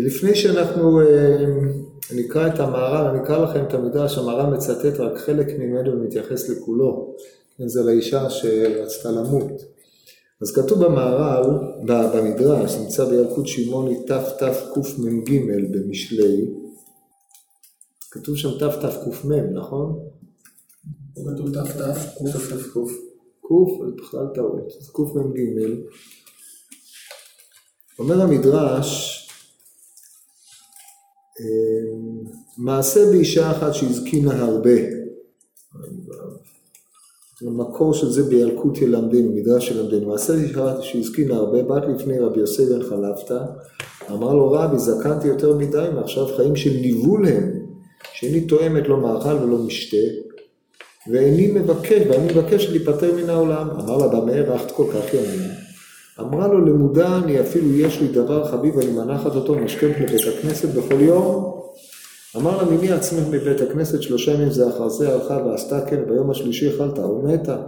לפני שאנחנו אה, נקרא את המהר"ל, אני אקרא לכם את המדרש, המהר"ל מצטט רק חלק ממנו ומתייחס לכולו. כן, זה לאישה שרצתה למות. אז כתוב במהר"ל, במדרש, נמצא בילקוט שמעוני תתקמ"ג במשלי, כתוב שם תתקמ, נכון? כתוב תתק"ק. ק', בכלל טעות, זה קמ"ג. אומר המדרש, מעשה באישה אחת שהזקינה הרבה. המקור של זה בילקוט ילמדנו, מדרש ילמדנו. מעשה באישה אחת שהזקינה הרבה, בת לפני רבי יוסי בן חלפתא, אמר לו רבי, זקנתי יותר מדי, מעכשיו חיים של ניבול הם, שאיני תואמת לא מאכל ולא משתה, ואיני מבקש, ואני מבקש להיפטר מן העולם. אמר לה, במה הארכת כל כך ימים? אמרה לו, למודע אני אפילו יש לי דבר חביב, אני מנחת אותו, משכמת לבית הכנסת בכל יום. אמר לה, ממי עצמך מבית הכנסת, שלושה ימים זה אחר זה, הלכה ועשתה כן, ביום השלישי אכלת ומתה.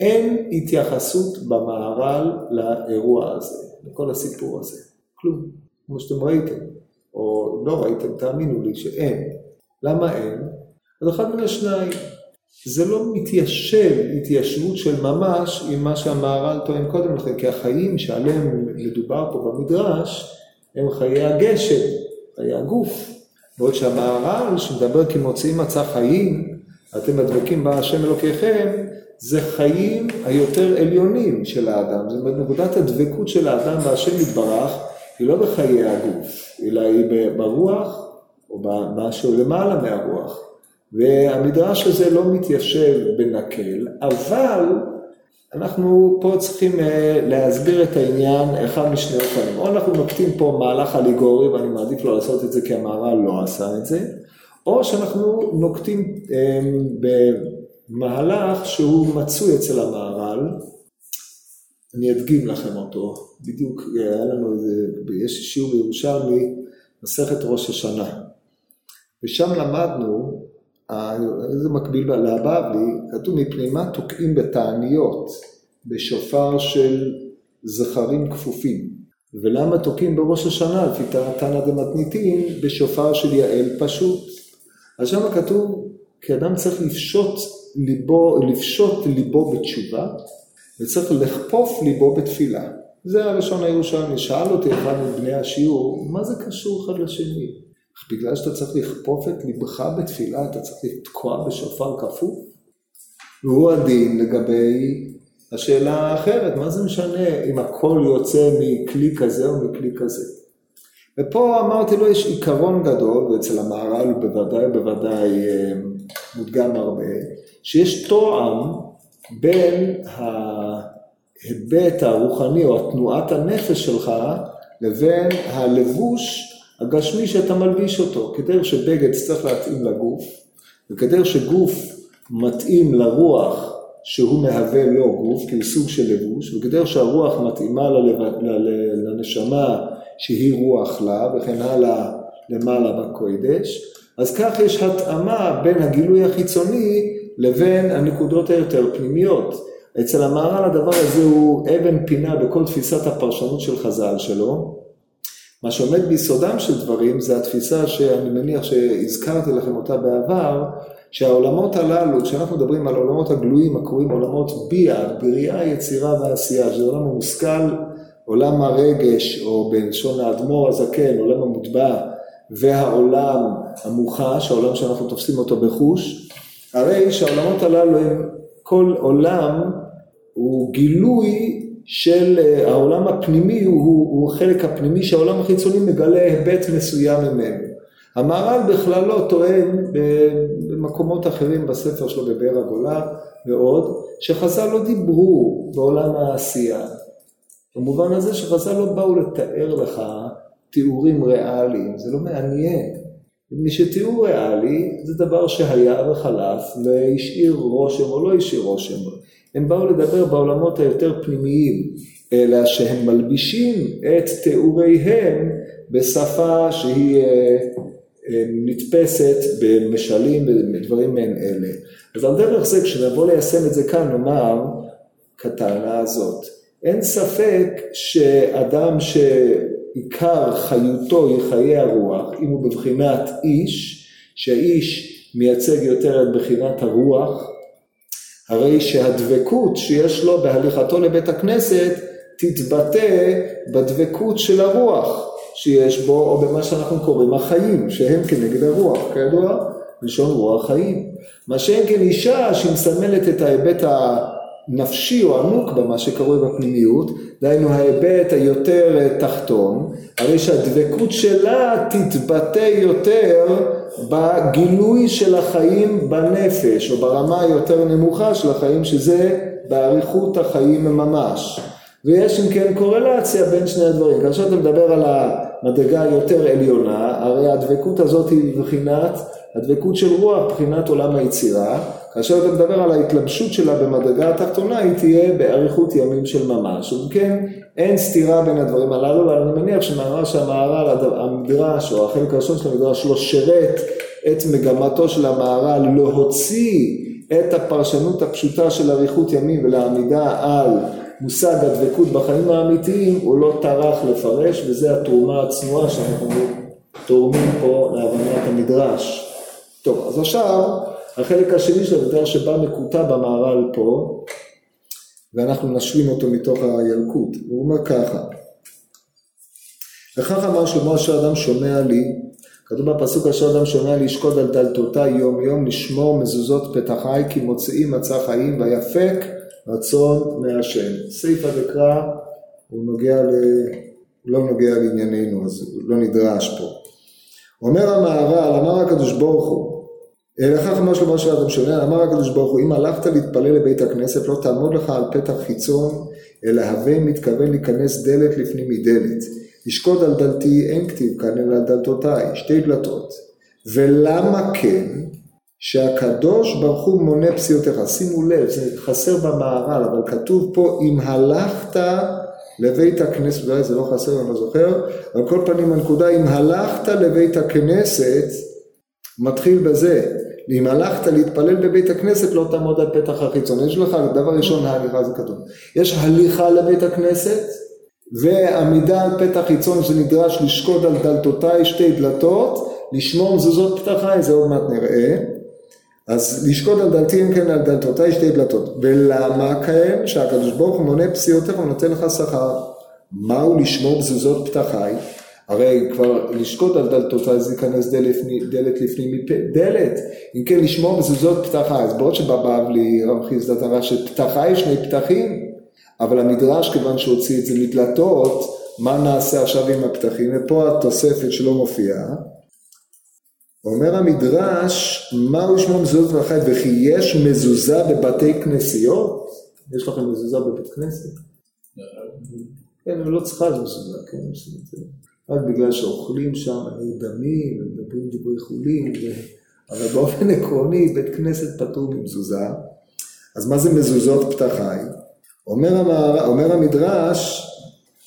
אין התייחסות במהר"ל לאירוע הזה, לכל הסיפור הזה. כלום, כמו שאתם ראיתם, או לא ראיתם, תאמינו לי שאין. למה אין? אז אחד מן השניים. זה לא מתיישב התיישבות של ממש עם מה שהמהר"ל טוען קודם לכן, כי החיים שעליהם מדובר פה במדרש הם חיי הגשם, חיי הגוף. בעוד שהמהר"ל שמדבר כי מוציאים מצע חיים, אתם מדבקים בה השם אלוקיכם, זה חיים היותר עליונים של האדם. זאת אומרת, נקודת הדבקות של האדם בהשם יתברך היא לא בחיי הגוף, אלא היא ברוח או במשהו למעלה מהרוח. והמדרש הזה לא מתיישב בנקל, אבל אנחנו פה צריכים אה, להסביר את העניין אחד משני אופנים. או אנחנו נוקטים פה מהלך אליגורי, ואני מעדיף לא לעשות את זה כי המהר"ל לא עשה את זה, או שאנחנו נוקטים אה, במהלך שהוא מצוי אצל המהר"ל. אני אדגים לכם אותו, בדיוק היה לנו איזה, יש שיעור בירושלמי, מסכת ראש השנה. ושם למדנו זה מקביל לבבלי, כתוב מפני מה תוקעים בתעניות בשופר של זכרים כפופים, ולמה תוקעים בראש השנה לפי תנא דמתניתין בשופר של יעל פשוט. אז שם כתוב כי אדם צריך לפשוט ליבו, לפשוט ליבו בתשובה וצריך לכפוף ליבו בתפילה. זה הלשון הירושלמי. שאל אותי אחד מבני השיעור, מה זה קשור אחד לשני? בגלל שאתה צריך לכפוף את ליבך בתפילה, אתה צריך לתקוע בשופר כפוף? והוא הדין לגבי השאלה האחרת, מה זה משנה אם הכל יוצא מכלי כזה או מכלי כזה? ופה אמרתי לו, יש עיקרון גדול, ואצל המהר"ל בוודאי בוודאי אה, מודגם הרבה, שיש תואם בין ההיבט הרוחני או תנועת הנפש שלך לבין הלבוש הגשמי שאתה מלביש אותו, כדרך שבגד צריך להתאים לגוף, וכדרך שגוף מתאים לרוח שהוא מהווה לו גוף, כי הוא סוג של לבוש, וכדרך שהרוח מתאימה ללב... לנשמה שהיא רוח לה, וכן הלאה למעלה בקוידש, אז כך יש התאמה בין הגילוי החיצוני לבין הנקודות היותר פנימיות. אצל המהר"ל הדבר הזה הוא אבן פינה בכל תפיסת הפרשנות של חז"ל שלו, מה שעומד ביסודם של דברים זה התפיסה שאני מניח שהזכרתי לכם אותה בעבר, שהעולמות הללו, כשאנחנו מדברים על העולמות הגלויים הקרויים עולמות ביאה, בריאה, יצירה ועשייה, שזה עולם המושכל, עולם הרגש, או בלשון האדמו"ר הזקן, עולם המוטבע, והעולם המוחש, העולם שאנחנו תופסים אותו בחוש, הרי שהעולמות הללו הם, כל עולם הוא גילוי של אה, העולם הפנימי הוא, הוא החלק הפנימי שהעולם החיצוני מגלה היבט מסוים ממנו. המהר"ל בכלל לא טוען במקומות אחרים בספר שלו בבאר הגולה ועוד, שחז"ל לא דיברו בעולם העשייה. במובן הזה שחז"ל לא באו לתאר לך תיאורים ריאליים, זה לא מעניין. מפני שתיאור ריאלי זה דבר שהיה וחלף והשאיר רושם או לא השאיר רושם. הם באו לדבר בעולמות היותר פנימיים, אלא שהם מלבישים את תיאוריהם בשפה שהיא אה, אה, נתפסת במשלים ובדברים מעין אלה. אז על דרך זה כשנבוא ליישם את זה כאן נאמר כטענה הזאת, אין ספק שאדם ש... עיקר חיותו היא חיי הרוח, אם הוא בבחינת איש, שהאיש מייצג יותר את בחינת הרוח, הרי שהדבקות שיש לו בהליכתו לבית הכנסת תתבטא בדבקות של הרוח שיש בו, או במה שאנחנו קוראים החיים, שהם כנגד הרוח, כידוע, לשון רוח חיים. מה שאין כן אישה שהיא מסמלת את ההיבט הנפשי או עמוק במה שקרוי בפנימיות, דהיינו ההיבט היותר תחתון, הרי שהדבקות שלה תתבטא יותר בגילוי של החיים בנפש, או ברמה היותר נמוכה של החיים, שזה באריכות החיים ממש. ויש אם כן קורלציה בין שני הדברים. כאשר אתה מדבר על המדרגה היותר עליונה, הרי הדבקות הזאת היא מבחינת, הדבקות של רוח, מבחינת עולם היצירה. כאשר אתה מדבר על ההתלבשות שלה במדרגה התחתונה, היא תהיה באריכות ימים של ממש. ובכן, אין סתירה בין הדברים הללו, אבל אני מניח שמאמר שהמהר"ל, המדרש, או החלק הראשון של המדרש, לא שירת את מגמתו של המהר"ל להוציא את הפרשנות הפשוטה של אריכות ימים ולעמידה על מושג הדבקות בחיים האמיתיים, הוא לא טרח לפרש, וזה התרומה הצנועה שאנחנו תורמים פה להבנת המדרש. טוב, אז עכשיו החלק השני של המדרש שבא מקוטע במהר"ל פה, ואנחנו נשלים אותו מתוך הילקוט. הוא אומר ככה: וכך אמר שלמה אשר אדם שומע לי, כתוב בפסוק אשר אדם שומע לי ישקוד על דלתותיי יום יום לשמור מזוזות פתחי כי מוציאי מצא חיים ויפק רצון מהשם. סיפא דקרא הוא נוגע ל... לא נוגע לענייננו אז הוא לא נדרש פה. אומר המהר"ל אמר הקדוש ברוך הוא לכך אמר שלמה של אדם שונה, אמר הקדוש ברוך הוא, אם הלכת להתפלל לבית הכנסת, לא תעמוד לך על פתח חיצון, אלא הווה מתכוון להיכנס דלת לפנים מדלת. לשקוד על דלתי, אין כתיב כאן אלא דלתותיי, שתי דלתות. ולמה כן? שהקדוש ברוך הוא מונה פסיעותיך. שימו לב, זה חסר במהר"ל, אבל כתוב פה, אם הלכת לבית הכנסת, אולי זה לא חסר, אני לא זוכר, על כל פנים הנקודה, אם הלכת לבית הכנסת, מתחיל בזה, ואם הלכת להתפלל בבית הכנסת לא תעמוד על פתח החיצון. יש לך, דבר ראשון ההליכה זה כתוב. יש הליכה לבית הכנסת ועמידה על פתח חיצון שנדרש לשקוד על דלתותיי שתי דלתות, לשמור מזוזות פתחיי, זה עוד מעט נראה. אז לשקוד על דלתי אם כן על דלתותיי שתי דלתות. ולמה כן? שהקדוש ברוך הוא מונה פסיעותיך ונותן לך שכר. מהו לשמור מזוזות פתחיי? הרי כבר לשקוט על דלתותיי זה ייכנס דלת, לפנים מפה, דלת, אם כן לשמור מזוזות פתחה, אז בעוד שבבבלי רב חיסדא הרע שפתחה יש שני פתחים, אבל המדרש כיוון שהוציא את זה מדלתות, מה נעשה עכשיו עם הפתחים? ופה התוספת שלא מופיעה. אומר המדרש, מהו שמו מזוזות פתחי? וכי יש מזוזה בבתי כנסיות? יש לכם מזוזה בבית כנסת? כן, אבל לא צריכה מזוזה, כן? רק בגלל שאוכלים שם דמים ומדברים דברי חולין, ו... אבל באופן עקרוני בית כנסת פטור ממזוזה, אז מה זה מזוזות פתחי? אומר, המער, אומר המדרש,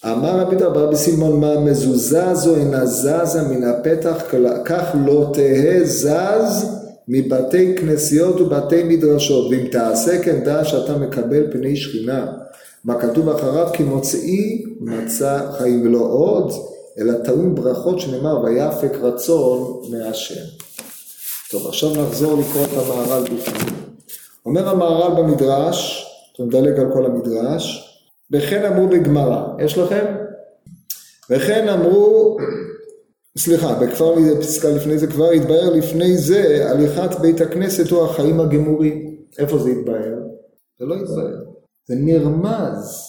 אמר רבי דבר בסימון מה מזוזה זו אינה זזה מן הפתח כך לא תהא זז מבתי כנסיות ובתי מדרשות. ואם תעשה כן דע שאתה מקבל פני שכינה. מה כתוב אחריו? כי מוצאי מצא חיים ולא עוד אלא טעון ברכות שנאמר ויפק רצון מהשם. טוב, עכשיו נחזור לקרוא את המהר"ל בפנים. אומר המהר"ל במדרש, אתה מדלג על כל המדרש, וכן אמרו בגמרא, יש לכם? וכן אמרו, סליחה, בכפר פסקה לפני זה כבר התבהר לפני זה, הליכת בית הכנסת הוא החיים הגמורים. איפה זה התבהר? זה לא התבהר, זה נרמז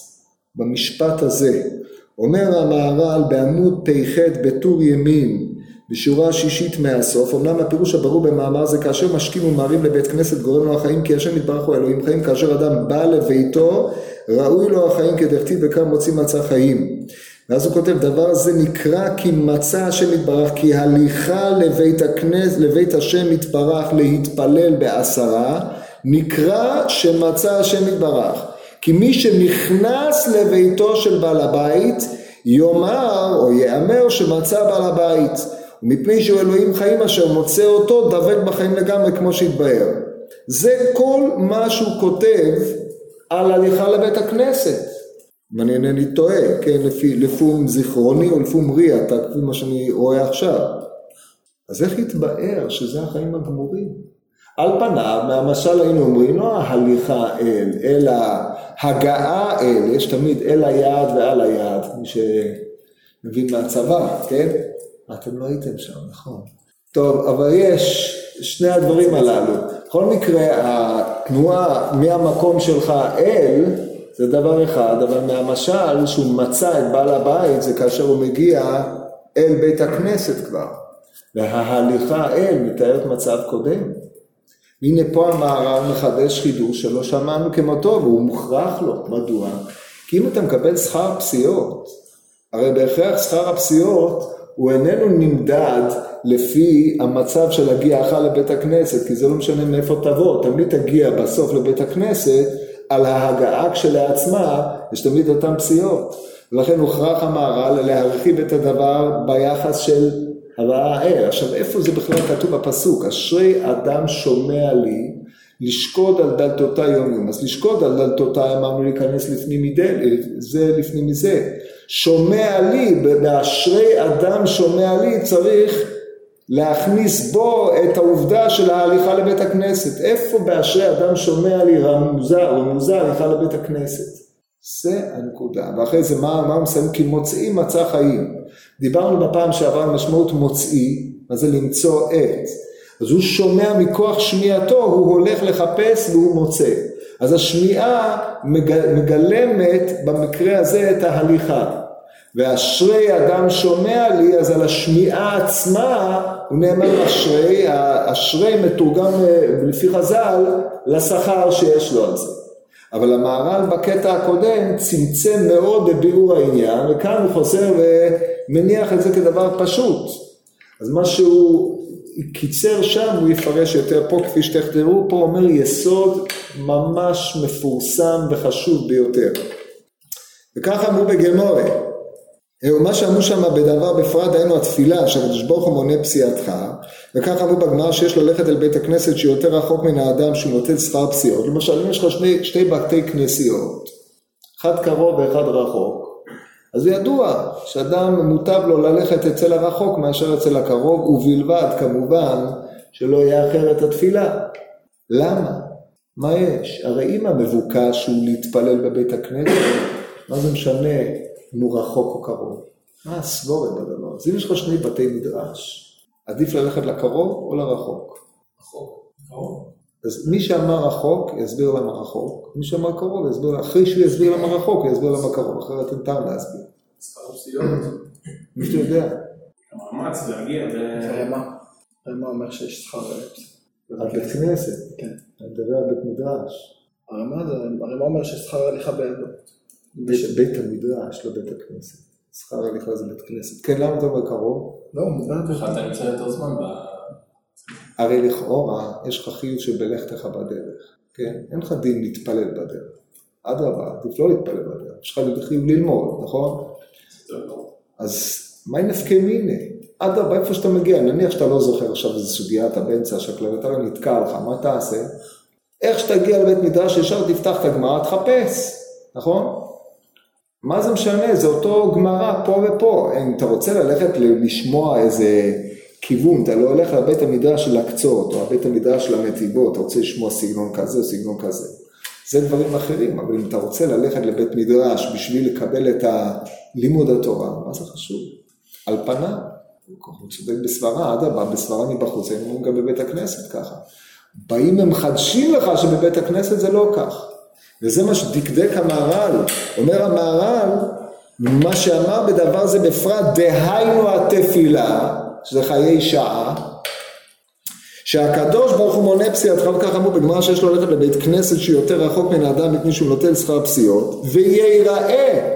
במשפט הזה. אומר המהר"ל בעמוד פ"ח בטור ימין בשורה שישית מהסוף, אמנם הפירוש הברור במאמר זה כאשר משקים ומערים לבית כנסת גורם לו החיים כי השם יתברך הוא אלוהים חיים כאשר אדם בא לביתו ראוי לו החיים כדכתיב וכאן מוציא מצא חיים. ואז הוא כותב דבר זה נקרא כי מצא השם יתברך כי הליכה לבית הכנסת לבית השם יתברך להתפלל בעשרה נקרא שמצא השם יתברך כי מי שנכנס לביתו של בעל הבית יאמר או יאמר שמצא בעל הבית ומפני שהוא אלוהים חיים אשר מוצא אותו דבק בחיים לגמרי כמו שהתבהר זה כל מה שהוא כותב על הליכה לבית הכנסת אם אני אינני טועה, כן, לפי, לפום זיכרוני או לפום רי, אתה כפי מה שאני רואה עכשיו. אז איך יתבאר שזה החיים הגמורים? על פניו, מהמשל היינו אומרים, לא ההליכה אל, אלא הגעה אל, יש תמיד אל היעד ועל היעד, מי שמבין מהצבא, כן? אתם לא הייתם שם, נכון. טוב, אבל יש שני הדברים הללו. בכל מקרה, התנועה מהמקום שלך אל, זה דבר אחד, אבל מהמשל שהוא מצא את בעל הבית, זה כאשר הוא מגיע אל בית הכנסת כבר. וההליכה אל מתארת מצב קודם. הנה פה המהר"ל מחדש חידוש שלא שמענו כמותו, והוא מוכרח לו. מדוע? כי אם אתה מקבל שכר פסיעות, הרי בהכרח שכר הפסיעות הוא איננו נמדד לפי המצב של הגיעך לבית הכנסת, כי זה לא משנה מאיפה תבוא, תמיד תגיע בסוף לבית הכנסת, על ההגעה כשלעצמה, יש תמיד אותן פסיעות. ולכן הוכרח המהר"ל להרחיב את הדבר ביחס של הבאה אל. עכשיו, איפה זה בכלל כתוב בפסוק? אשרי אדם שומע לי, לשקוד על דלתותיי יום יום. אז לשקוד על דלתותיי אמרנו להיכנס לפנים מדל, זה לפנים מזה. שומע לי, באשרי אדם שומע לי, צריך להכניס בו את העובדה של ההליכה לבית הכנסת. איפה באשרי אדם שומע לי רמוזה, רמוזה הליכה לבית הכנסת? זה הנקודה. ואחרי זה מה, מה מסיים? כי מוצאי מצא חיים. דיברנו בפעם שעברה על משמעות מוצאי, מה זה למצוא את. אז הוא שומע מכוח שמיעתו, הוא הולך לחפש והוא מוצא. אז השמיעה מגלמת במקרה הזה את ההליכה. ואשרי אדם שומע לי, אז על השמיעה עצמה הוא נאמר אשרי, אשרי מתורגם אה, לפי חז"ל לשכר שיש לו על זה. אבל המהר"ל בקטע הקודם צמצם מאוד בביאור העניין, וכאן הוא חוזר ומניח את זה כדבר פשוט. אז מה שהוא קיצר שם הוא יפרש יותר פה, כפי שתכתבו, פה אומר יסוד ממש מפורסם וחשוב ביותר. וככה אמרו בגמורה, מה שאמרו שם בדבר בפרט, היינו התפילה, שהקדוש ברוך הוא מונה פסיעתך, וכך אמרו בגמרא שיש ללכת אל בית הכנסת שיותר רחוק מן האדם שהוא נותן שכר פסיעות. למשל, אם יש לך שני, שתי בתי כנסיות, אחד קרוב ואחד רחוק, אז ידוע שאדם מוטב לו ללכת אצל הרחוק מאשר אצל הקרוב, ובלבד כמובן שלא יאחר את התפילה. למה? מה יש? הרי אם המבוקש הוא להתפלל בבית הכנסת, מה זה משנה אם הוא רחוק או קרוב. מה הסבורת בדבר? אז אם יש לך שני בתי מדרש, עדיף ללכת לקרוב או לרחוק? רחוק. אז מי שאמר רחוק, יסביר למה רחוק, מי שאמר קרוב, יסביר למה, אחרי שהוא יסביר למה רחוק, יסביר למה קרוב, אחרת אין טעם להסביר. שכר. מי שאתה יודע. המאמץ להגיע ל... רמה. רמה אומר שיש שכר על בית כנסת. כן. אני מדבר על בית מדרש. הרמה אומר ששכר הליכה בעמדות. בית, בית המדרש, לא בית הכנסת. שכר הליכה זה בית כנסת. כן, למה אתה אומר קרוב? לא, מדבר יכולת למצוא יותר זמן ב... הרי לכאורה יש לך חיוב שבלכתך בדרך, כן? אין לך דין להתפלל בדרך. אדרבה, עדיף לא להתפלל בדרך. יש לך חיוב ללמוד, נכון? אז מה נפקא מיני? אדרבה, איפה שאתה מגיע, נניח שאתה לא זוכר עכשיו איזו סוגיה, אתה באמצע שהקלטר נתקע לך, מה תעשה? איך שתגיע לבית מדרש, ישר תפתח את הגמרא, תחפש, נכון? מה זה משנה? זה אותו גמרא פה ופה. אם אתה רוצה ללכת לשמוע איזה כיוון, אתה לא הולך לבית המדרש של הקצות, או הבית המדרש של הנתיבות, אתה רוצה לשמוע סגנון כזה או סגנון כזה. זה דברים אחרים, אבל אם אתה רוצה ללכת לבית מדרש בשביל לקבל את לימוד התורה, מה זה חשוב? על פניו, הוא צודק בסברה, אדרבה, בסברה מבחוץ, היינו אומרים גם בבית הכנסת ככה. באים ומחדשים לך שבבית הכנסת זה לא כך. וזה מה שדקדק המהר"ל. אומר המהר"ל, מה שאמר בדבר זה בפרט, דהיינו התפילה, שזה חיי שעה, שהקדוש ברוך הוא מונה פסיעתך, וכך אמרו בגמרא שיש לו ללכת לבית כנסת שיותר רחוק מן האדם מפני שהוא נוטל שכר פסיעות, וייראה.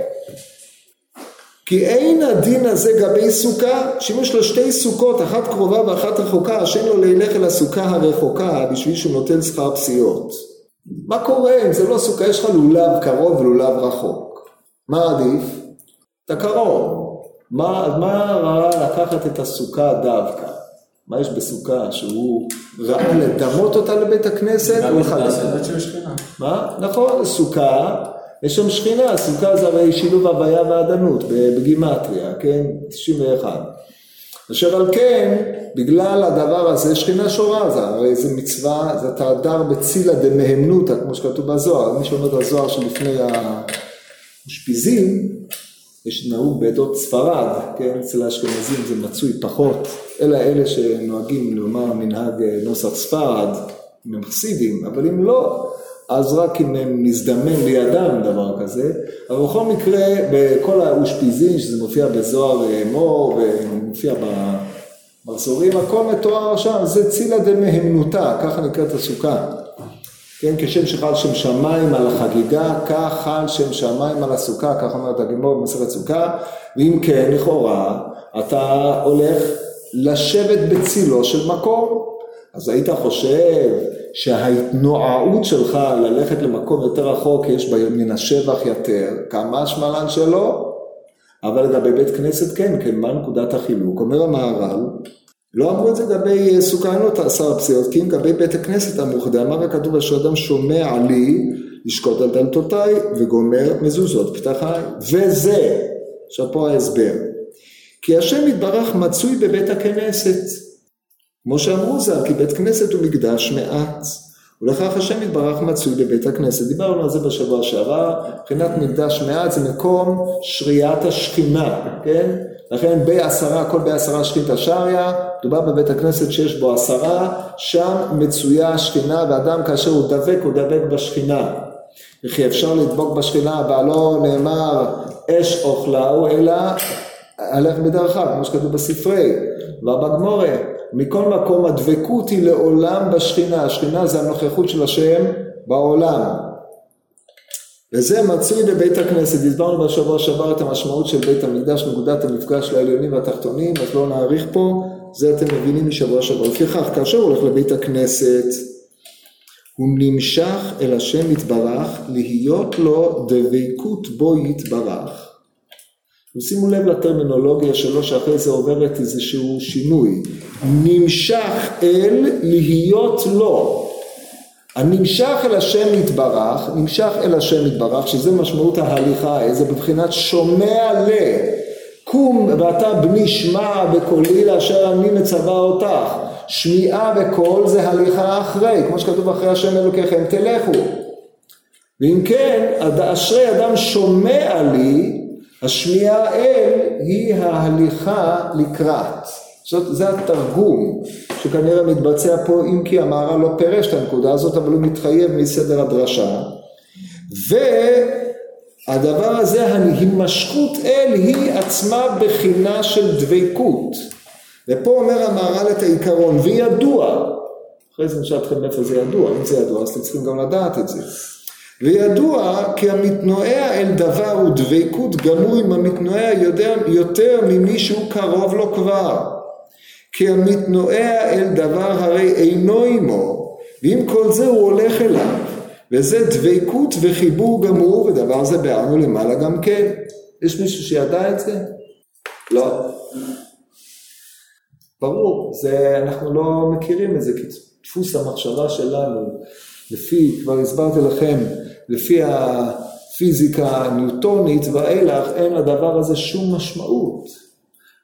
כי אין הדין הזה גבי סוכה, שאם יש לו שתי סוכות, אחת קרובה ואחת רחוקה, שאין לו ללך אל הסוכה הרחוקה בשביל שהוא נוטל שכר פסיעות. מה קורה אם זה לא סוכה, יש לך לולב קרוב ולולב רחוק. מה עדיף? את הקרוב. מה, מה רע לקחת את הסוכה דווקא? מה יש בסוכה שהוא רע לדמות אותה לבית הכנסת? של השכנה. מה? נכון, סוכה, יש שם שכינה, סוכה זה הרי שילוב הוויה ועדנות בגימטריה, כן? 91. אשר על כן, בגלל הדבר הזה, שכינה שורה זה, הרי זה מצווה, זה תהדר בצילה דמהמנותא, כמו שכתוב בזוהר, מי שאומר את הזוהר שלפני האשפיזין, יש נהוג בעדות ספרד, כן, אצל האשכנזים זה מצוי פחות, אלא אלה שנוהגים לומר מנהג אה, נוסח ספרד, אם הם חסידים, אבל אם לא, אז רק אם הם מזדמן לידם דבר כזה, אבל בכל מקרה, בכל האושפיזין, שזה מופיע בזוהר אה, מור ומופיע במחזורים, הכל מתואר שם, זה צילה דמהמנותה, ככה נקראת הסוכה. כן, כשם שחל שם שמיים על החגיגה, כך חל שם שמיים על הסוכה, כך אומרת הגמור במסכת סוכה, ואם כן, לכאורה, אתה הולך לשבת בצילו של מקום. אז היית חושב שההתנועעות שלך ללכת למקום יותר רחוק, יש בה מן השבח יותר, כמה שמלן שלא, אבל לגבי בית כנסת כן, כן, מה נקודת החילוק? אומר המהר"ל, לא אמרו את זה לגבי סוכנות עשר הפסיעות, כי אם לגבי בית הכנסת אמרו, דאמר הכתוב אשר אדם שומע לי לשקוט על דלתותיי וגומר מזוזות פתחי, וזה, עכשיו פה ההסבר, כי השם יתברך מצוי בבית הכנסת, כמו שאמרו זה, כי בית כנסת הוא מקדש מעט, ולכך השם יתברך מצוי בבית הכנסת. דיברנו על זה בשבוע שעבר, מבחינת מקדש מעט זה מקום שריית השכינה, כן? לכן בעשרה, כל בעשרה שכינתא שריה, מדובר בבית הכנסת שיש בו עשרה, שם מצויה השכינה, ואדם כאשר הוא דבק, הוא דבק בשכינה. וכי אפשר לדבוק בשכינה, אבל לא נאמר אש אוכלהו, אלא הלך בדרכיו, כמו שכתוב בספרי, ובגמורה. מכל מקום הדבקות היא לעולם בשכינה, השכינה זה הנוכחות של השם בעולם. וזה מצוי בבית הכנסת, הסברנו בשבוע שעבר את המשמעות של בית המקדש, נקודת המפגש לעליונים והתחתונים, אז לא נאריך פה, זה אתם מבינים משבוע שעבר. לפיכך, כאשר הוא הולך לבית הכנסת, הוא נמשך אל השם יתברך, להיות לו דבקות בו יתברך. ושימו לב לטרמינולוגיה שלו שאחרי זה עוברת איזשהו שינוי. נמשך אל להיות לו. הנמשך אל השם יתברך, נמשך אל השם יתברך, שזה משמעות ההליכה, איזה בבחינת שומע ל... קום ואתה בני שמע בקולי לאשר אני מצווה אותך. שמיעה בקול זה הליכה אחרי, כמו שכתוב אחרי השם אלוקיכם תלכו. ואם כן, אשרי אדם שומע לי השמיעה אל היא ההליכה לקראת. זאת, זה התרגום שכנראה מתבצע פה, אם כי המהר"ל לא פירש את הנקודה הזאת, אבל הוא מתחייב מסדר הדרשה. והדבר הזה, ההימשכות אל היא עצמה בחינה של דבקות. ופה אומר המהר"ל את העיקרון, וידוע, אחרי זה נשאל אתכם איפה זה ידוע, אם זה ידוע אז אתם צריכים גם לדעת את זה. וידוע כי המתנועע אל דבר הוא דבקות גמור עם המתנועע יותר, יותר ממי שהוא קרוב לו כבר. כי המתנועע אל דבר הרי אינו עמו, ועם כל זה הוא הולך אליו. וזה דבקות וחיבור גמור, ודבר זה ביארנו למעלה גם כן. יש מישהו שידע את זה? לא. ברור, זה, אנחנו לא מכירים את זה, כי דפוס המחשבה שלנו, לפי, כבר הסברתי לכם, לפי הפיזיקה הניוטונית ואילך, אין לדבר הזה שום משמעות.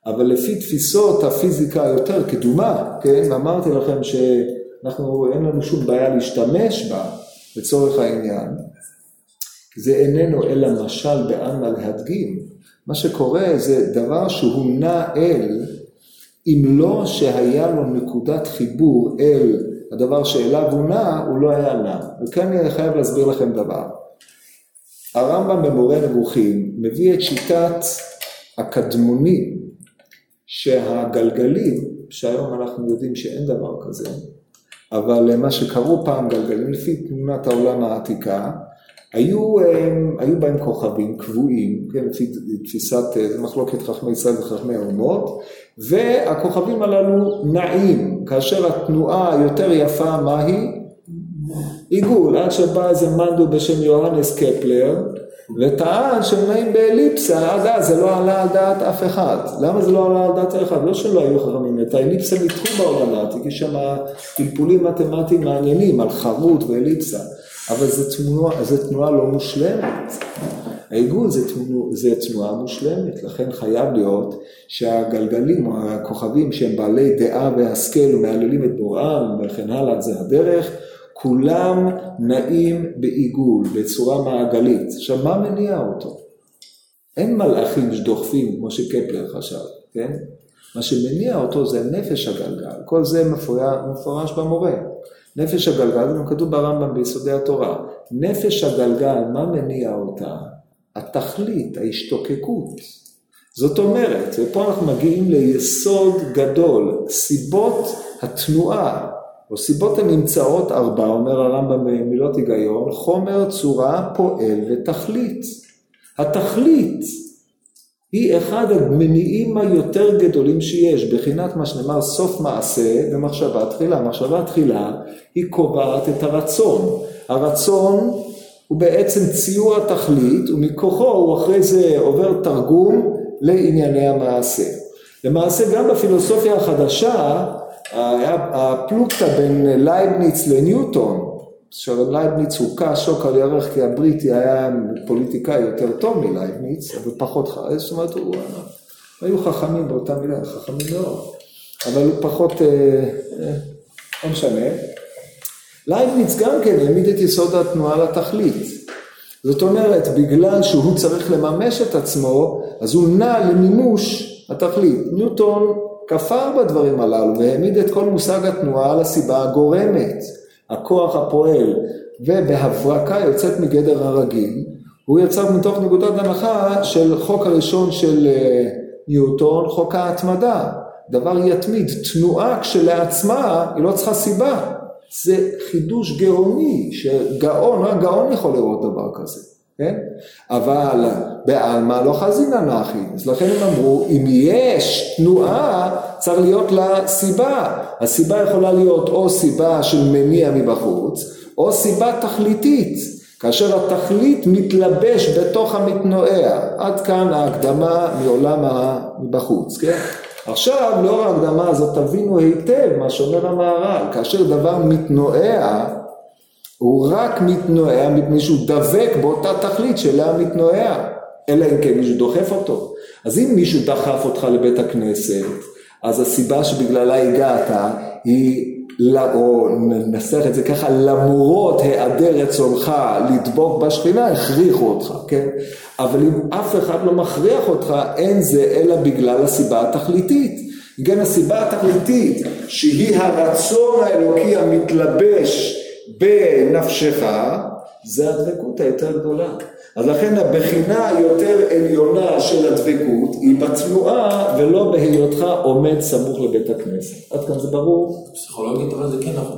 אבל לפי תפיסות הפיזיקה היותר קדומה, כן, ואמרתי לכם שאנחנו, אין לנו שום בעיה להשתמש בה לצורך העניין, זה איננו אלא משל בעלמא להדגים. מה שקורה זה דבר שהוא נע אל, אם לא שהיה לו נקודת חיבור אל הדבר שאליו הוא נע, הוא לא היה נע. וכאן אני חייב להסביר לכם דבר. הרמב"ם במורה נבוכים מביא את שיטת הקדמונים שהגלגלים, שהיום אנחנו יודעים שאין דבר כזה, אבל מה שקראו פעם גלגלים לפי תמונת העולם העתיקה, היו, היו בהם כוכבים קבועים, כן, לפי תפיסת מחלוקת חכמי ישראל וחכמי האומות, והכוכבים הללו נעים, כאשר התנועה היותר יפה מהי? עיגול, עד שבא איזה מנדו בשם יוהנס קפלר, וטען שהם נעים באליפסה, עד אז זה לא עלה על דעת אף אחד. למה זה לא עלה על דעת אף אחד? לא שלא היו חכמים, את האליפסה ניתחו בעולם יש שם פלפולים מתמטיים מעניינים על חרוט ואליפסה. אבל זו תנועה, זו תנועה לא מושלמת. העיגול זה, תנוע, זה תנועה מושלמת, לכן חייב להיות שהגלגלים או הכוכבים שהם בעלי דעה והשכל ומהללים את בוראם וכן הלאה, זה הדרך, כולם נעים בעיגול, בצורה מעגלית. עכשיו, מה מניע אותו? אין מלאכים שדוחפים, כמו שקפלר חשב, כן? מה שמניע אותו זה נפש הגלגל, כל זה מפורש במורה. נפש הגלגל, גם כתוב ברמב"ם ביסודי התורה. נפש הגלגל, מה מניע אותה? התכלית, ההשתוקקות. זאת אומרת, ופה אנחנו מגיעים ליסוד גדול, סיבות התנועה, או סיבות הנמצאות ארבע, אומר הרמב"ם במילות היגיון, חומר, צורה, פועל ותכלית. התכלית היא אחד המניעים היותר גדולים שיש, בחינת מה שנאמר סוף מעשה ומחשבה תחילה. מחשבה תחילה היא קובעת את הרצון. הרצון הוא בעצם ציור התכלית ומכוחו הוא אחרי זה עובר תרגום לענייני המעשה. למעשה גם בפילוסופיה החדשה הפלוגתא בין לייבניץ לניוטון, שלייבניץ הוכה שוק על ירך כי הבריטי היה פוליטיקאי יותר טוב מלייבניץ, אבל פחות חרש, זאת אומרת, הוא, היו חכמים באותה מילה, חכמים מאוד, אבל הוא פחות, אה, אה, לא משנה. לייבניץ גם כן העמיד את יסוד התנועה לתכלית. זאת אומרת, בגלל שהוא צריך לממש את עצמו, אז הוא נע למימוש התכלית. ניוטון כפר בדברים הללו והעמיד את כל מושג התנועה על הסיבה הגורמת. הכוח הפועל ובהברקה יוצאת מגדר הרגיל, הוא יצר מתוך נקודת הנחה של חוק הראשון של אה, ניוטון, חוק ההתמדה. דבר יתמיד, תנועה כשלעצמה היא לא צריכה סיבה. זה חידוש גאוני, שגאון, רק גאון יכול לראות דבר כזה, כן? אבל בעלמא לא חזינא נחי, אז לכן הם אמרו, אם יש תנועה, צריך להיות לה סיבה. הסיבה יכולה להיות או סיבה של מניע מבחוץ, או סיבה תכליתית, כאשר התכלית מתלבש בתוך המתנועע. עד כאן ההקדמה מעולם מבחוץ, כן? עכשיו, לאור ההקדמה הזאת, תבינו היטב מה שאומר המהר"ל, כאשר דבר מתנועע, הוא רק מתנועע מפני שהוא דבק באותה תכלית שלה מתנועע, אלא אם כן מישהו דוחף אותו. אז אם מישהו דחף אותך לבית הכנסת, אז הסיבה שבגללה הגעת היא, או ננסח את זה ככה, למרות היעדר רצונך לדבוק בשכינה, הכריחו אותך, כן? אבל אם אף אחד לא מכריח אותך, אין זה אלא בגלל הסיבה התכליתית. גם הסיבה התכליתית, שהיא הרצון האלוקי המתלבש בנפשך, זה הדבקות היותר גדולה. אז לכן הבחינה היותר עליונה של הדבקות היא בתנועה ולא בהיותך עומד סמוך לבית הכנסת. עד כאן זה ברור? פסיכולוגית אבל זה כן נכון.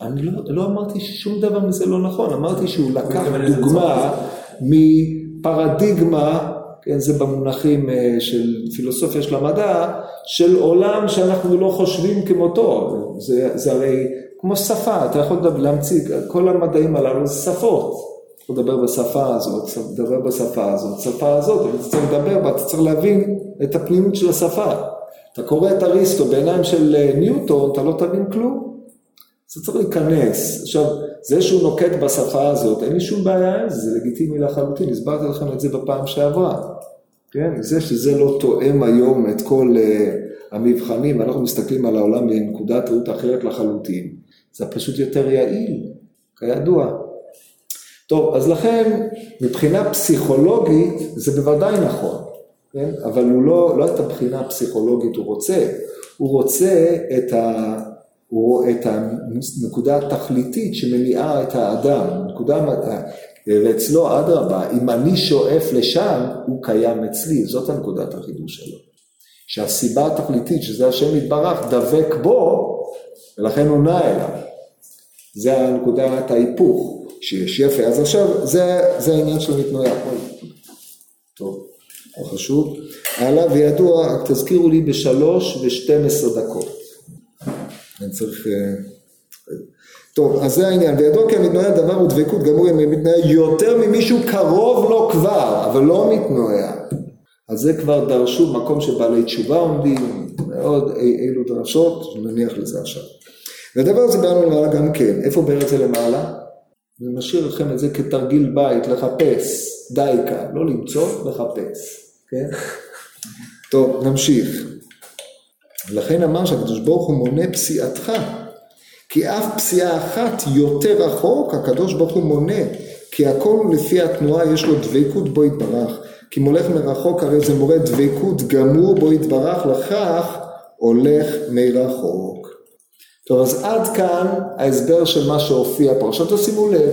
אני לא, לא אמרתי ששום דבר מזה לא נכון, אמרתי שהוא לקח דוגמה מפרדיגמה, כן, זה במונחים אה, של פילוסופיה של המדע, של עולם שאנחנו לא חושבים כמותו. זה, זה הרי כמו שפה, אתה יכול להמציא, כל המדעים הללו זה שפות. אתה לדבר בשפה הזאת, תדבר בשפה הזאת, שפה הזאת, אבל אתה צריך לדבר בה, אתה צריך להבין את הפנימות של השפה. אתה קורא את אריסטו בעיניים של אה, ניוטון, אתה לא תבין כלום. זה צריך להיכנס. עכשיו, זה שהוא נוקט בשפה הזאת, אין לי שום בעיה עם זה, זה לגיטימי לחלוטין, הסברתי לכם את זה בפעם שעברה. כן, זה שזה לא תואם היום את כל uh, המבחנים, אנחנו מסתכלים על העולם מנקודת ראות אחרת לחלוטין, זה פשוט יותר יעיל, כידוע. טוב, אז לכן מבחינה פסיכולוגית זה בוודאי נכון, כן? אבל הוא לא, לא את הבחינה הפסיכולוגית הוא רוצה, הוא רוצה את, ה, הוא, את הנקודה התכליתית שמניעה את האדם, נקודה, ואצלו אדרבה, אם אני שואף לשם, הוא קיים אצלי, זאת הנקודת החידוש שלו. שהסיבה התכליתית, שזה השם יתברך, דבק בו, ולכן הוא נע אליו. זה הנקודת ההיפוך. שיש יפה. אז עכשיו, זה, זה העניין של המתנועע. טוב, לא חשוב. הלאה, וידוע, רק תזכירו לי בשלוש ושתים עשרה דקות. אני צריך... אה, טוב, אז זה העניין, וידוע כי המתנועע דבר הוא דבקות גמור עם המתנועע יותר ממישהו קרוב לו כבר, אבל לא מתנועע. אז זה כבר דרשו מקום שבעלי תשובה עומדים, מאוד אילו דרשות, נניח לזה עכשיו. והדבר הזה באנו למעלה גם כן, איפה בארץ זה למעלה? אני משאיר לכם את זה כתרגיל בית, לחפש, דייקה, לא למצוא, לחפש, כן? טוב, נמשיך. לכן אמר שהקדוש ברוך הוא מונה פסיעתך, כי אף פסיעה אחת יותר רחוק, הקדוש ברוך הוא מונה, כי הכל לפי התנועה, יש לו דבקות בו יתברך. כי מולך מרחוק הרי זה מורה דבקות גמור בו יתברך, לכך הולך מרחוק. טוב, אז עד כאן ההסבר של מה שהופיע פה. עכשיו תשימו לב,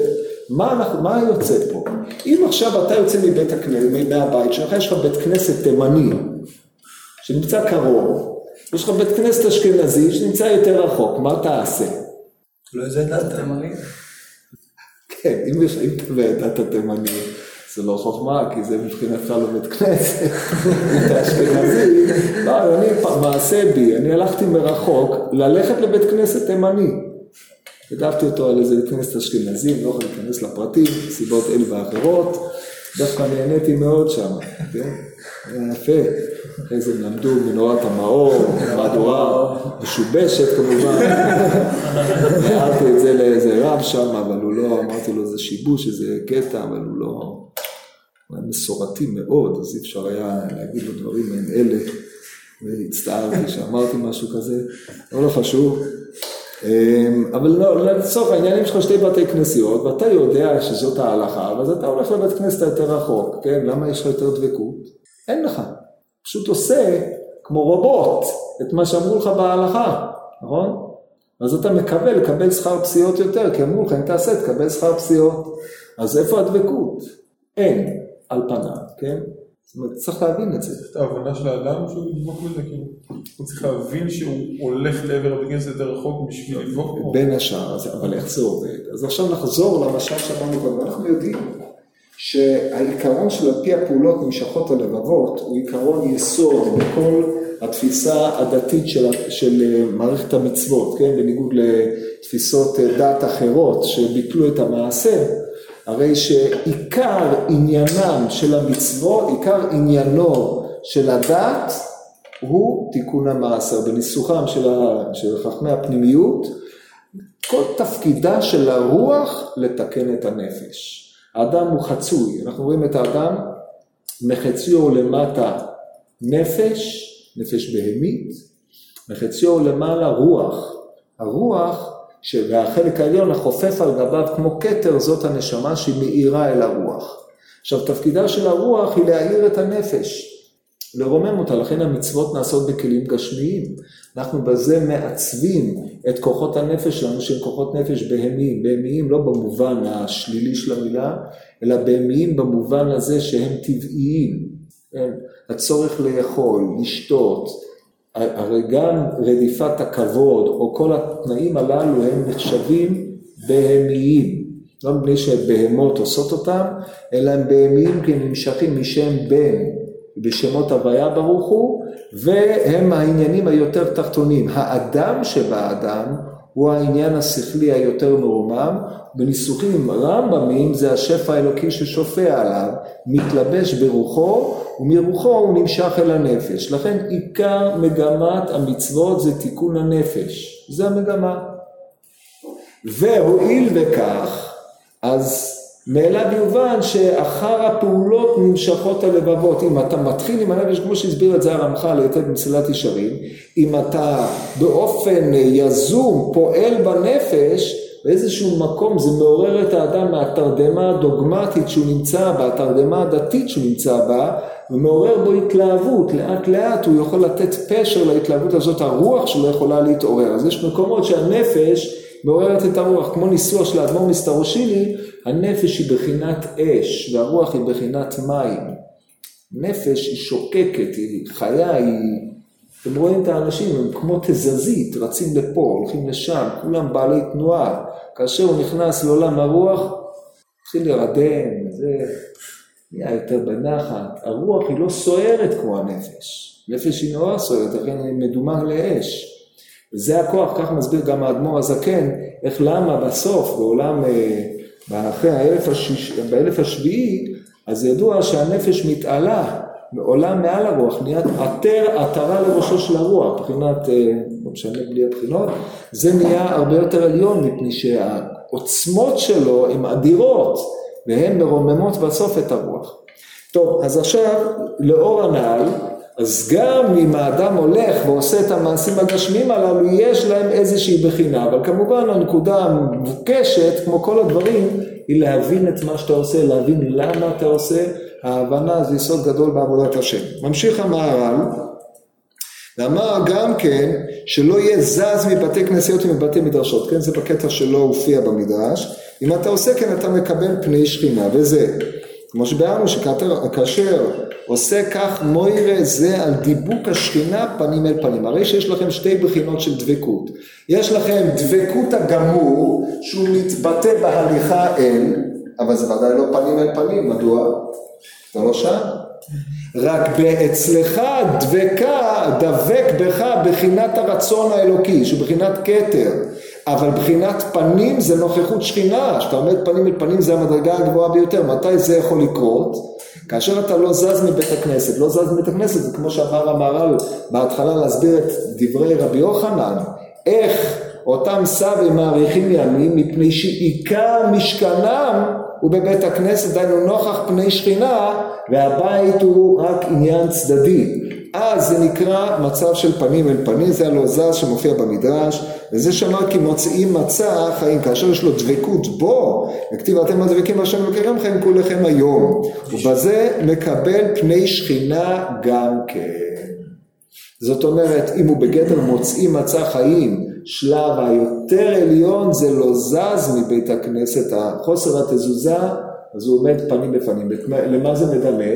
מה, אנחנו, מה יוצא פה? אם עכשיו אתה יוצא מבית הכנסת, מהבית שלך, יש לך בית כנסת תימני, שנמצא קרוב, יש לך בית כנסת אשכנזי שנמצא יותר רחוק, מה תעשה? לא דת תימני. כן, אם יש, אם אתה וידעת תימני, זה לא חוכמה, כי זה מבחינתך לא בית כנסת, אשכנזי. לא, אני, מעשה בי, אני הלכתי מרחוק ללכת לבית כנסת תימני. העדפתי אותו על איזה בית כנסת אשכנזי, לא יכול להיכנס לפרטים, סיבות אלה ואחרות. דווקא נהניתי מאוד שם, כן? היה יפה. אחרי זה הם למדו מנורת המאור, מהדורה משובשת כמובן. הערתי את זה לאיזה רב שם, אבל הוא לא, אמרתי לו זה שיבוש, איזה קטע, אבל הוא לא... הוא היה מסורתי מאוד, אז אי אפשר היה להגיד לו דברים מעין אלה. והצטערתי שאמרתי משהו כזה, לא, לא חשוב. אמ, אבל לא, לצורך העניין, יש לך שתי בתי כנסיות, ואתה יודע שזאת ההלכה, אז אתה הולך לבית כנסת היותר רחוק, כן? למה יש לך יותר דבקות? אין לך. פשוט עושה כמו רובוט את מה שאמרו לך בהלכה, נכון? אז אתה מקווה לקבל שכר פסיעות יותר, כי אמרו לך, אם תעשה, תקבל שכר פסיעות. אז איפה הדבקות? אין, על פניו, כן? זאת אומרת, צריך להבין את זה. את ההבנה של האדם שהוא ידבוק בזה, כאילו, הוא צריך להבין שהוא הולך לעבר כנסת יותר רחוק בשביל לדבוק בו. בין השאר, אבל איך זה עובד? אז עכשיו נחזור למשל שאמרנו קודם, אנחנו יודעים שהעיקרון של על פי הפעולות נמשכות הלבבות הוא עיקרון יסוד בכל התפיסה הדתית של, של אה, מערכת המצוות, כן? בניגוד לתפיסות אה, דת אחרות שביטלו את המעשה, הרי שעיקר עניינם של המצוות, עיקר עניינו של הדת הוא תיקון המעשר. בניסוחם של, ה, של חכמי הפנימיות, כל תפקידה של הרוח לתקן את הנפש. האדם הוא חצוי, אנחנו רואים את האדם מחציו למטה נפש, נפש בהמית, מחציו למעלה רוח. הרוח, ש- והחלק העליון החופף על גביו כמו כתר, זאת הנשמה שהיא מאירה אל הרוח. עכשיו, תפקידה של הרוח היא להאיר את הנפש, לרומם אותה, לכן המצוות נעשות בכלים גשמיים. אנחנו בזה מעצבים את כוחות הנפש שלנו, שהם כוחות נפש בהמיים. בהמיים לא במובן השלילי של המילה, אלא בהמיים במובן הזה שהם טבעיים. כן? הצורך לאכול, לשתות, הרי גם רדיפת הכבוד, או כל התנאים הללו הם נחשבים בהמיים. לא מפני שבהמות עושות אותם, אלא הם בהמיים כי הם נמשכים משם בן. בשמות הוויה ברוך הוא, והם העניינים היותר תחתונים. האדם שבאדם הוא העניין השכלי היותר מרומם, בניסוחים רמב"מים זה השפע האלוקי ששופע עליו, מתלבש ברוחו, ומרוחו הוא נמשך אל הנפש. לכן עיקר מגמת המצוות זה תיקון הנפש, זה המגמה. והואיל וכך, אז מאליו יובן שאחר הפעולות נמשכות הלבבות. אם אתה מתחיל עם הנפש, כמו שהסביר את זה הרמח"ל היטב במסילת ישרים, אם אתה באופן יזום פועל בנפש, באיזשהו מקום זה מעורר את האדם מהתרדמה הדוגמטית שהוא נמצא בה, התרדמה הדתית שהוא נמצא בה, ומעורר בו התלהבות, לאט לאט הוא יכול לתת פשר להתלהבות הזאת, הרוח שלו יכולה להתעורר. אז יש מקומות שהנפש מעוררת את הרוח, כמו ניסוח של האדמו"ר מסתרושיני, הנפש היא בחינת אש והרוח היא בחינת מים. נפש היא שוקקת, היא חיה, היא... אתם רואים את האנשים, הם כמו תזזית, רצים לפה, הולכים לשם, כולם בעלי תנועה. כאשר הוא נכנס לעולם הרוח, התחיל להירדם, זה נהיה יותר בנחת. הרוח היא לא סוערת כמו הנפש. נפש היא נורא סוערת, לכן היא מדומה לאש. וזה הכוח, כך מסביר גם האדמו"ר הזקן, איך למה בסוף, בעולם, אחרי האלף, השיש, באלף השביעי, אז ידוע שהנפש מתעלה עולה מעל הרוח, נהיית עטר, עטרה לראשו של הרוח, מבחינת, אה, לא משנה בלי הבחינות, זה נהיה הרבה יותר עליון מפני שהעוצמות שלו הן אדירות, והן מרוממות בסוף את הרוח. טוב, אז עכשיו, לאור הנ"ל, אז גם אם האדם הולך ועושה את המעשים הגשמיים הללו, יש להם איזושהי בחינה, אבל כמובן הנקודה המבוקשת, כמו כל הדברים, היא להבין את מה שאתה עושה, להבין למה אתה עושה, ההבנה זה יסוד גדול בעבודת השם. ממשיך המהר"ל, ואמר גם כן שלא יהיה זז מבתי כנסיות ומבתי מדרשות, כן זה בקטע שלא הופיע במדרש, אם אתה עושה כן אתה מקבל פני שכינה, וזה כמו שביארנו שכאשר עושה כך מוירה זה על דיבוק השכינה פנים אל פנים. הרי שיש לכם שתי בחינות של דבקות. יש לכם דבקות הגמור שהוא מתבטא בהליכה אל, אבל זה ודאי לא פנים אל פנים, מדוע? אתה לא שם. רק אצלך דבקה, דבק בך בחינת הרצון האלוקי, שהוא בחינת כתר. אבל בחינת פנים זה נוכחות שכינה, כשאתה עומד פנים אל פנים זה המדרגה הגבוהה ביותר, מתי זה יכול לקרות? כאשר אתה לא זז מבית הכנסת, לא זז מבית הכנסת, זה כמו שאמר המהר"ל בהתחלה להסביר את דברי רבי יוחנן, איך אותם סבים מאריכים ימים מפני שעיקר משכנם הוא בבית הכנסת, דהיינו נוכח פני שכינה, והבית הוא רק עניין צדדי. אז זה נקרא מצב של פנים אל פנים, זה הלא זז שמופיע במדרש, וזה שאמר כי מוצאים מצע חיים, כאשר יש לו דבקות בו, וכתיב אתם הדבקים בהשם אלוקיכם חיים כולכם היום, ובזה מקבל פני שכינה גם כן. זאת אומרת, אם הוא בגדר מוצאים מצע חיים, שלב היותר עליון זה לא זז מבית הכנסת, החוסר התזוזה, אז הוא עומד פנים בפנים. למה זה מדמה?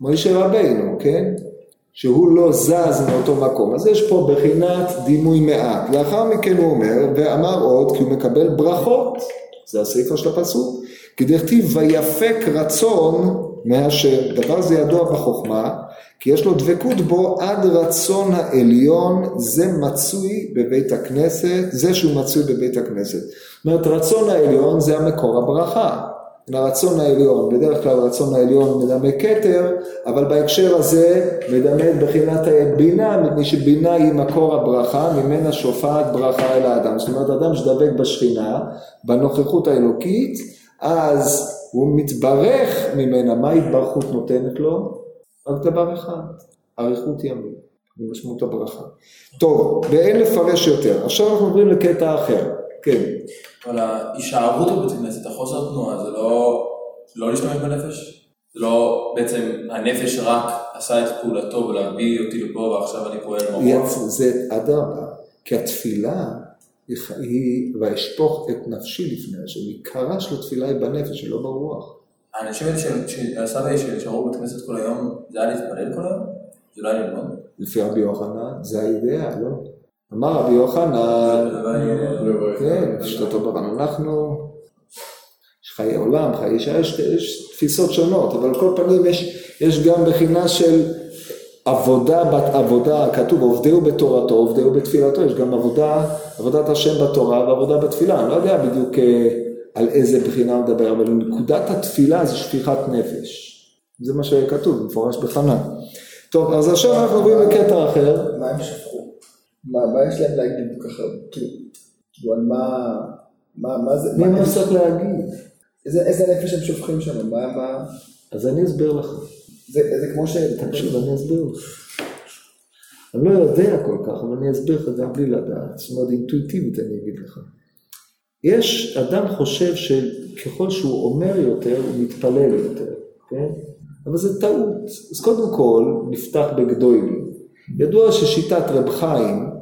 מוישה רבינו, כן? שהוא לא זז מאותו מקום. אז יש פה בחינת דימוי מעט. לאחר מכן הוא אומר, ואמר עוד, כי הוא מקבל ברכות, זה הסעיפה של הפסוק, כי דכתיב ויפק רצון מהשם. דבר זה ידוע בחוכמה, כי יש לו דבקות בו עד רצון העליון, זה מצוי בבית הכנסת, זה שהוא מצוי בבית הכנסת. זאת אומרת, רצון העליון זה המקור הברכה. לרצון העליון, בדרך כלל הרצון העליון מדמה כתר, אבל בהקשר הזה מדמה את בחינת בינה, מפני שבינה היא מקור הברכה, ממנה שופעת ברכה אל האדם. זאת אומרת, אדם שדבק בשכינה, בנוכחות האלוקית, אז הוא מתברך ממנה. מה ההתברכות נותנת לו? רק דבר אחד, אריכות ימים, במשמעות הברכה. טוב, ואין לפרש יותר. עכשיו אנחנו עוברים לקטע אחר. כן. אבל ההישארות בבית הכנסת, החוסר תנועה, זה לא, לא להשתמש בנפש? זה לא בעצם הנפש רק עשה את פעולתו ולהביא אותי לפה ועכשיו אני פועל במוח? זה אדרבה, כי התפילה היא, ואשפוך את נפשי לפני השם, עיקרה של התפילה היא בנפש, ולא ברוח. האנשים האלה שהסבא שנשארו בבית הכנסת כל היום, זה היה להתפלל כל היום? זה לא היה ללמוד? לפי רבי יוחנן, זה האידאה, לא? אמר רבי יוחנן, כן, פשטותו ברן, אנחנו, יש חיי עולם, חיי אישה, יש, יש תפיסות שונות, אבל על כל פנים יש, יש גם בחינה של עבודה בת עבודה, כתוב עובדהו בתורתו, עובדהו בתפילתו, יש גם עבודה, עבודת השם בתורה ועבודה בתפילה, אני לא יודע בדיוק אה, על איזה בחינה מדבר, אבל נקודת התפילה זה שפיכת נפש, זה מה שכתוב, מפורש בחנה. טוב, אז עכשיו אנחנו עוברים לקטע אחר. מה הם שפכו? מה, מה יש להם להגיד ככה, כאילו, על מה, מה, מה זה, מה צריך להגיד? איזה, איזה נפש הם שופכים שם, מה, מה... אז אני אסביר לך. זה, זה כמו ש... תקשיב, אני אסביר לך. אני לא יודע כל כך, אבל אני אסביר לך גם בלי לדעת. זאת אומרת, אינטואיטיבית אני אגיד לך. יש, אדם חושב שככל שהוא אומר יותר, הוא מתפלל יותר, כן? אבל זה טעות. אז קודם כל, נפתח בגדולים. ידוע ששיטת רב חיים,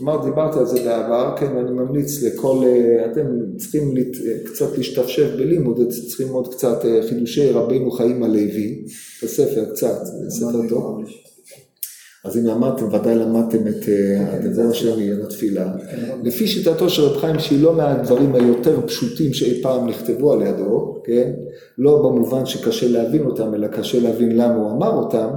אמרתי, דיברתי על זה בעבר, כן, ואני ממליץ לכל, אה, אתם צריכים לת, קצת להשתפשף בלימוד, אתם צריכים ללמוד קצת אה, חידושי רבינו חיים הלוי, את הספר קצת, ספר טוב. אז אם למדתם, ודאי למדתם את אה, הדבר שלנו, על התפילה. לפי שיטתו של רב חיים, שהיא לא מהדברים היותר פשוטים שאי פעם נכתבו על ידו, כן? לא במובן שקשה להבין אותם, אלא קשה להבין למה הוא אמר אותם.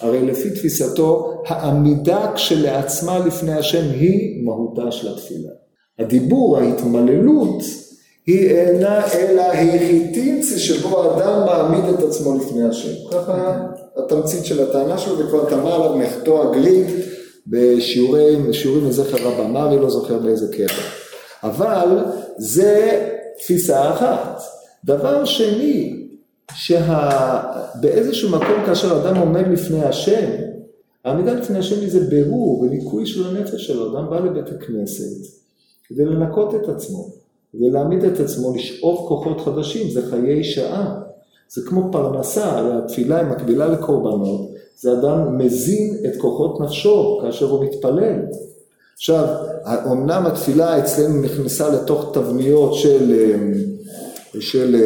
הרי לפי תפיסתו, העמידה כשלעצמה לפני השם היא מהותה של התפילה. הדיבור, ההתמללות, היא אינה אלא היחיטינצי שבו האדם מעמיד את עצמו לפני השם. ככה התמצית של הטענה שלו, וכבר טמא עליו מחתו הגריד בשיעורים, בשיעורים לזכר רב אמרי, לא זוכר באיזה קטע. אבל זה תפיסה אחת. דבר שני, שבאיזשהו מקום כאשר אדם עומד לפני השם, העמידה לפני השם היא זה בירור וניקוי של הנפש שלו. אדם בא לבית הכנסת כדי לנקות את עצמו, כדי להעמיד את עצמו, לשאוב כוחות חדשים, זה חיי שעה. זה כמו פרנסה, התפילה היא מקבילה לקורבנות, זה אדם מזין את כוחות נפשו כאשר הוא מתפלל. עכשיו, אמנם התפילה אצלנו נכנסה לתוך תבניות של, של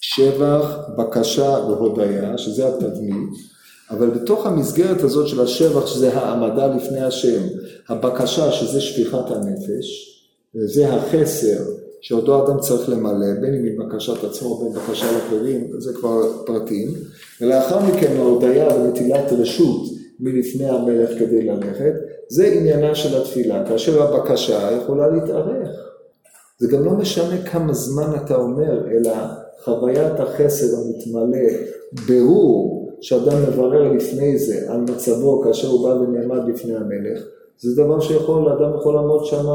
שבח, בקשה והודיה, שזה התבנית, אבל בתוך המסגרת הזאת של השבח, שזה העמדה לפני השם, הבקשה, שזה שפיכת הנפש, וזה החסר שאותו אדם צריך למלא, בין אם מבקשת עצמו, בין בקשה לאחרים, זה כבר פרטים, ולאחר מכן ההודיה ונטילת רשות מלפני המלך כדי ללכת, זה עניינה של התפילה, כאשר הבקשה יכולה להתארך. זה גם לא משנה כמה זמן אתה אומר, אלא חוויית החסר המתמלא, ברור שאדם מברר לפני זה על מצבו כאשר הוא בא ונעמד לפני המלך, זה דבר שיכול, אדם יכול לעמוד שם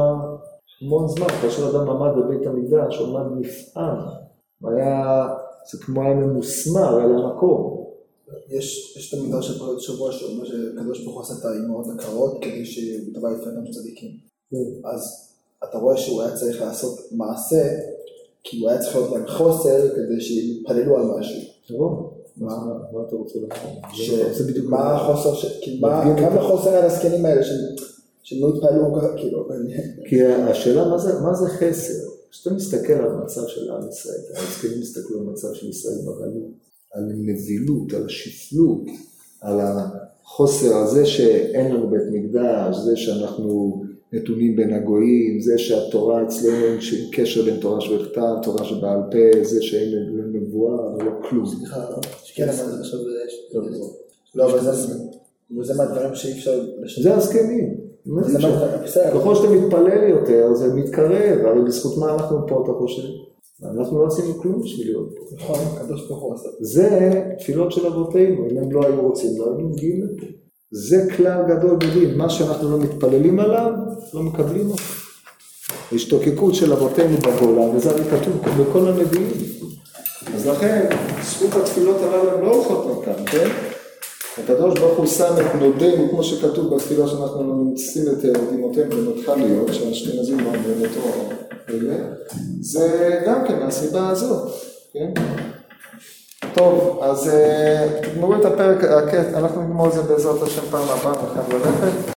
המון זמן, כאשר אדם עמד בבית המקדש, הוא עמד נפעם, היה, זה כמו היה ממוסמר על המקום. יש, יש את המדרש של פרעות שבוע שאומר שקדוש ברוך הוא עשה את האימהות הקרות כדי שדבר יפה גם צדיקים. כן. אז אתה רואה שהוא היה צריך לעשות מעשה, כי הוא היה צריך להיות להם חוסר כדי שיתפללו על משהו. מה אתה רוצה בדיוק מה החוסר, ש- כי מה- מדגים את כמה זה. חוסר על הזקנים האלה שהם- לא התפללו כל כך, כאילו, כי השאלה מה זה, מה זה חסר? כשאתה מסתכל על המצב של עם ישראל, הזקנים מסתכלו על המצב של ישראל בגלות, על הנבילות, על השפלות, על החוסר הזה שאין לנו בית מקדש, זה שאנחנו נתונים בין הגויים, זה שהתורה אצלנו אין ש- קשר בין תורה שבכתב, תורה שבעל פה, זה שאין נבואה ולא כלום. כן, אבל זה עכשיו, לא, אבל זה, מהדברים שאי אפשר. זה הזקנים. ככל שאתה מתפלל יותר, זה מתקרב, הרי בזכות מה אנחנו פה, אתה חושב? אנחנו לא עשינו כלום בשביל להיות פה. נכון, הקדוש ברוך הוא עשה. זה תפילות של אבותינו, אם הם לא היו רוצים, לא היינו מגיעים לפה. זה כלל גדול בדין, מה שאנחנו לא מתפללים עליו, לא מקבלים אותו. השתוקקות של אבותינו בגולה, וזה הרי כתוב בכל הנביאים. אז לכן, זכות התפילות הללו לא הולכות לכאן, כן? הקדוש ברוך הוא שם את נודנו, כמו שכתוב בתפילה שאנחנו נמצאים את דמעותיהם במותך להיות, שהאשכנזים לא אומרים אותו זה גם כן מהסיבה הזאת, כן? טוב, אז אה, תגמרו את הפרק, אה, כן, אנחנו נגמור את זה בעזרת השם פעם הבאה, חייב ללכת.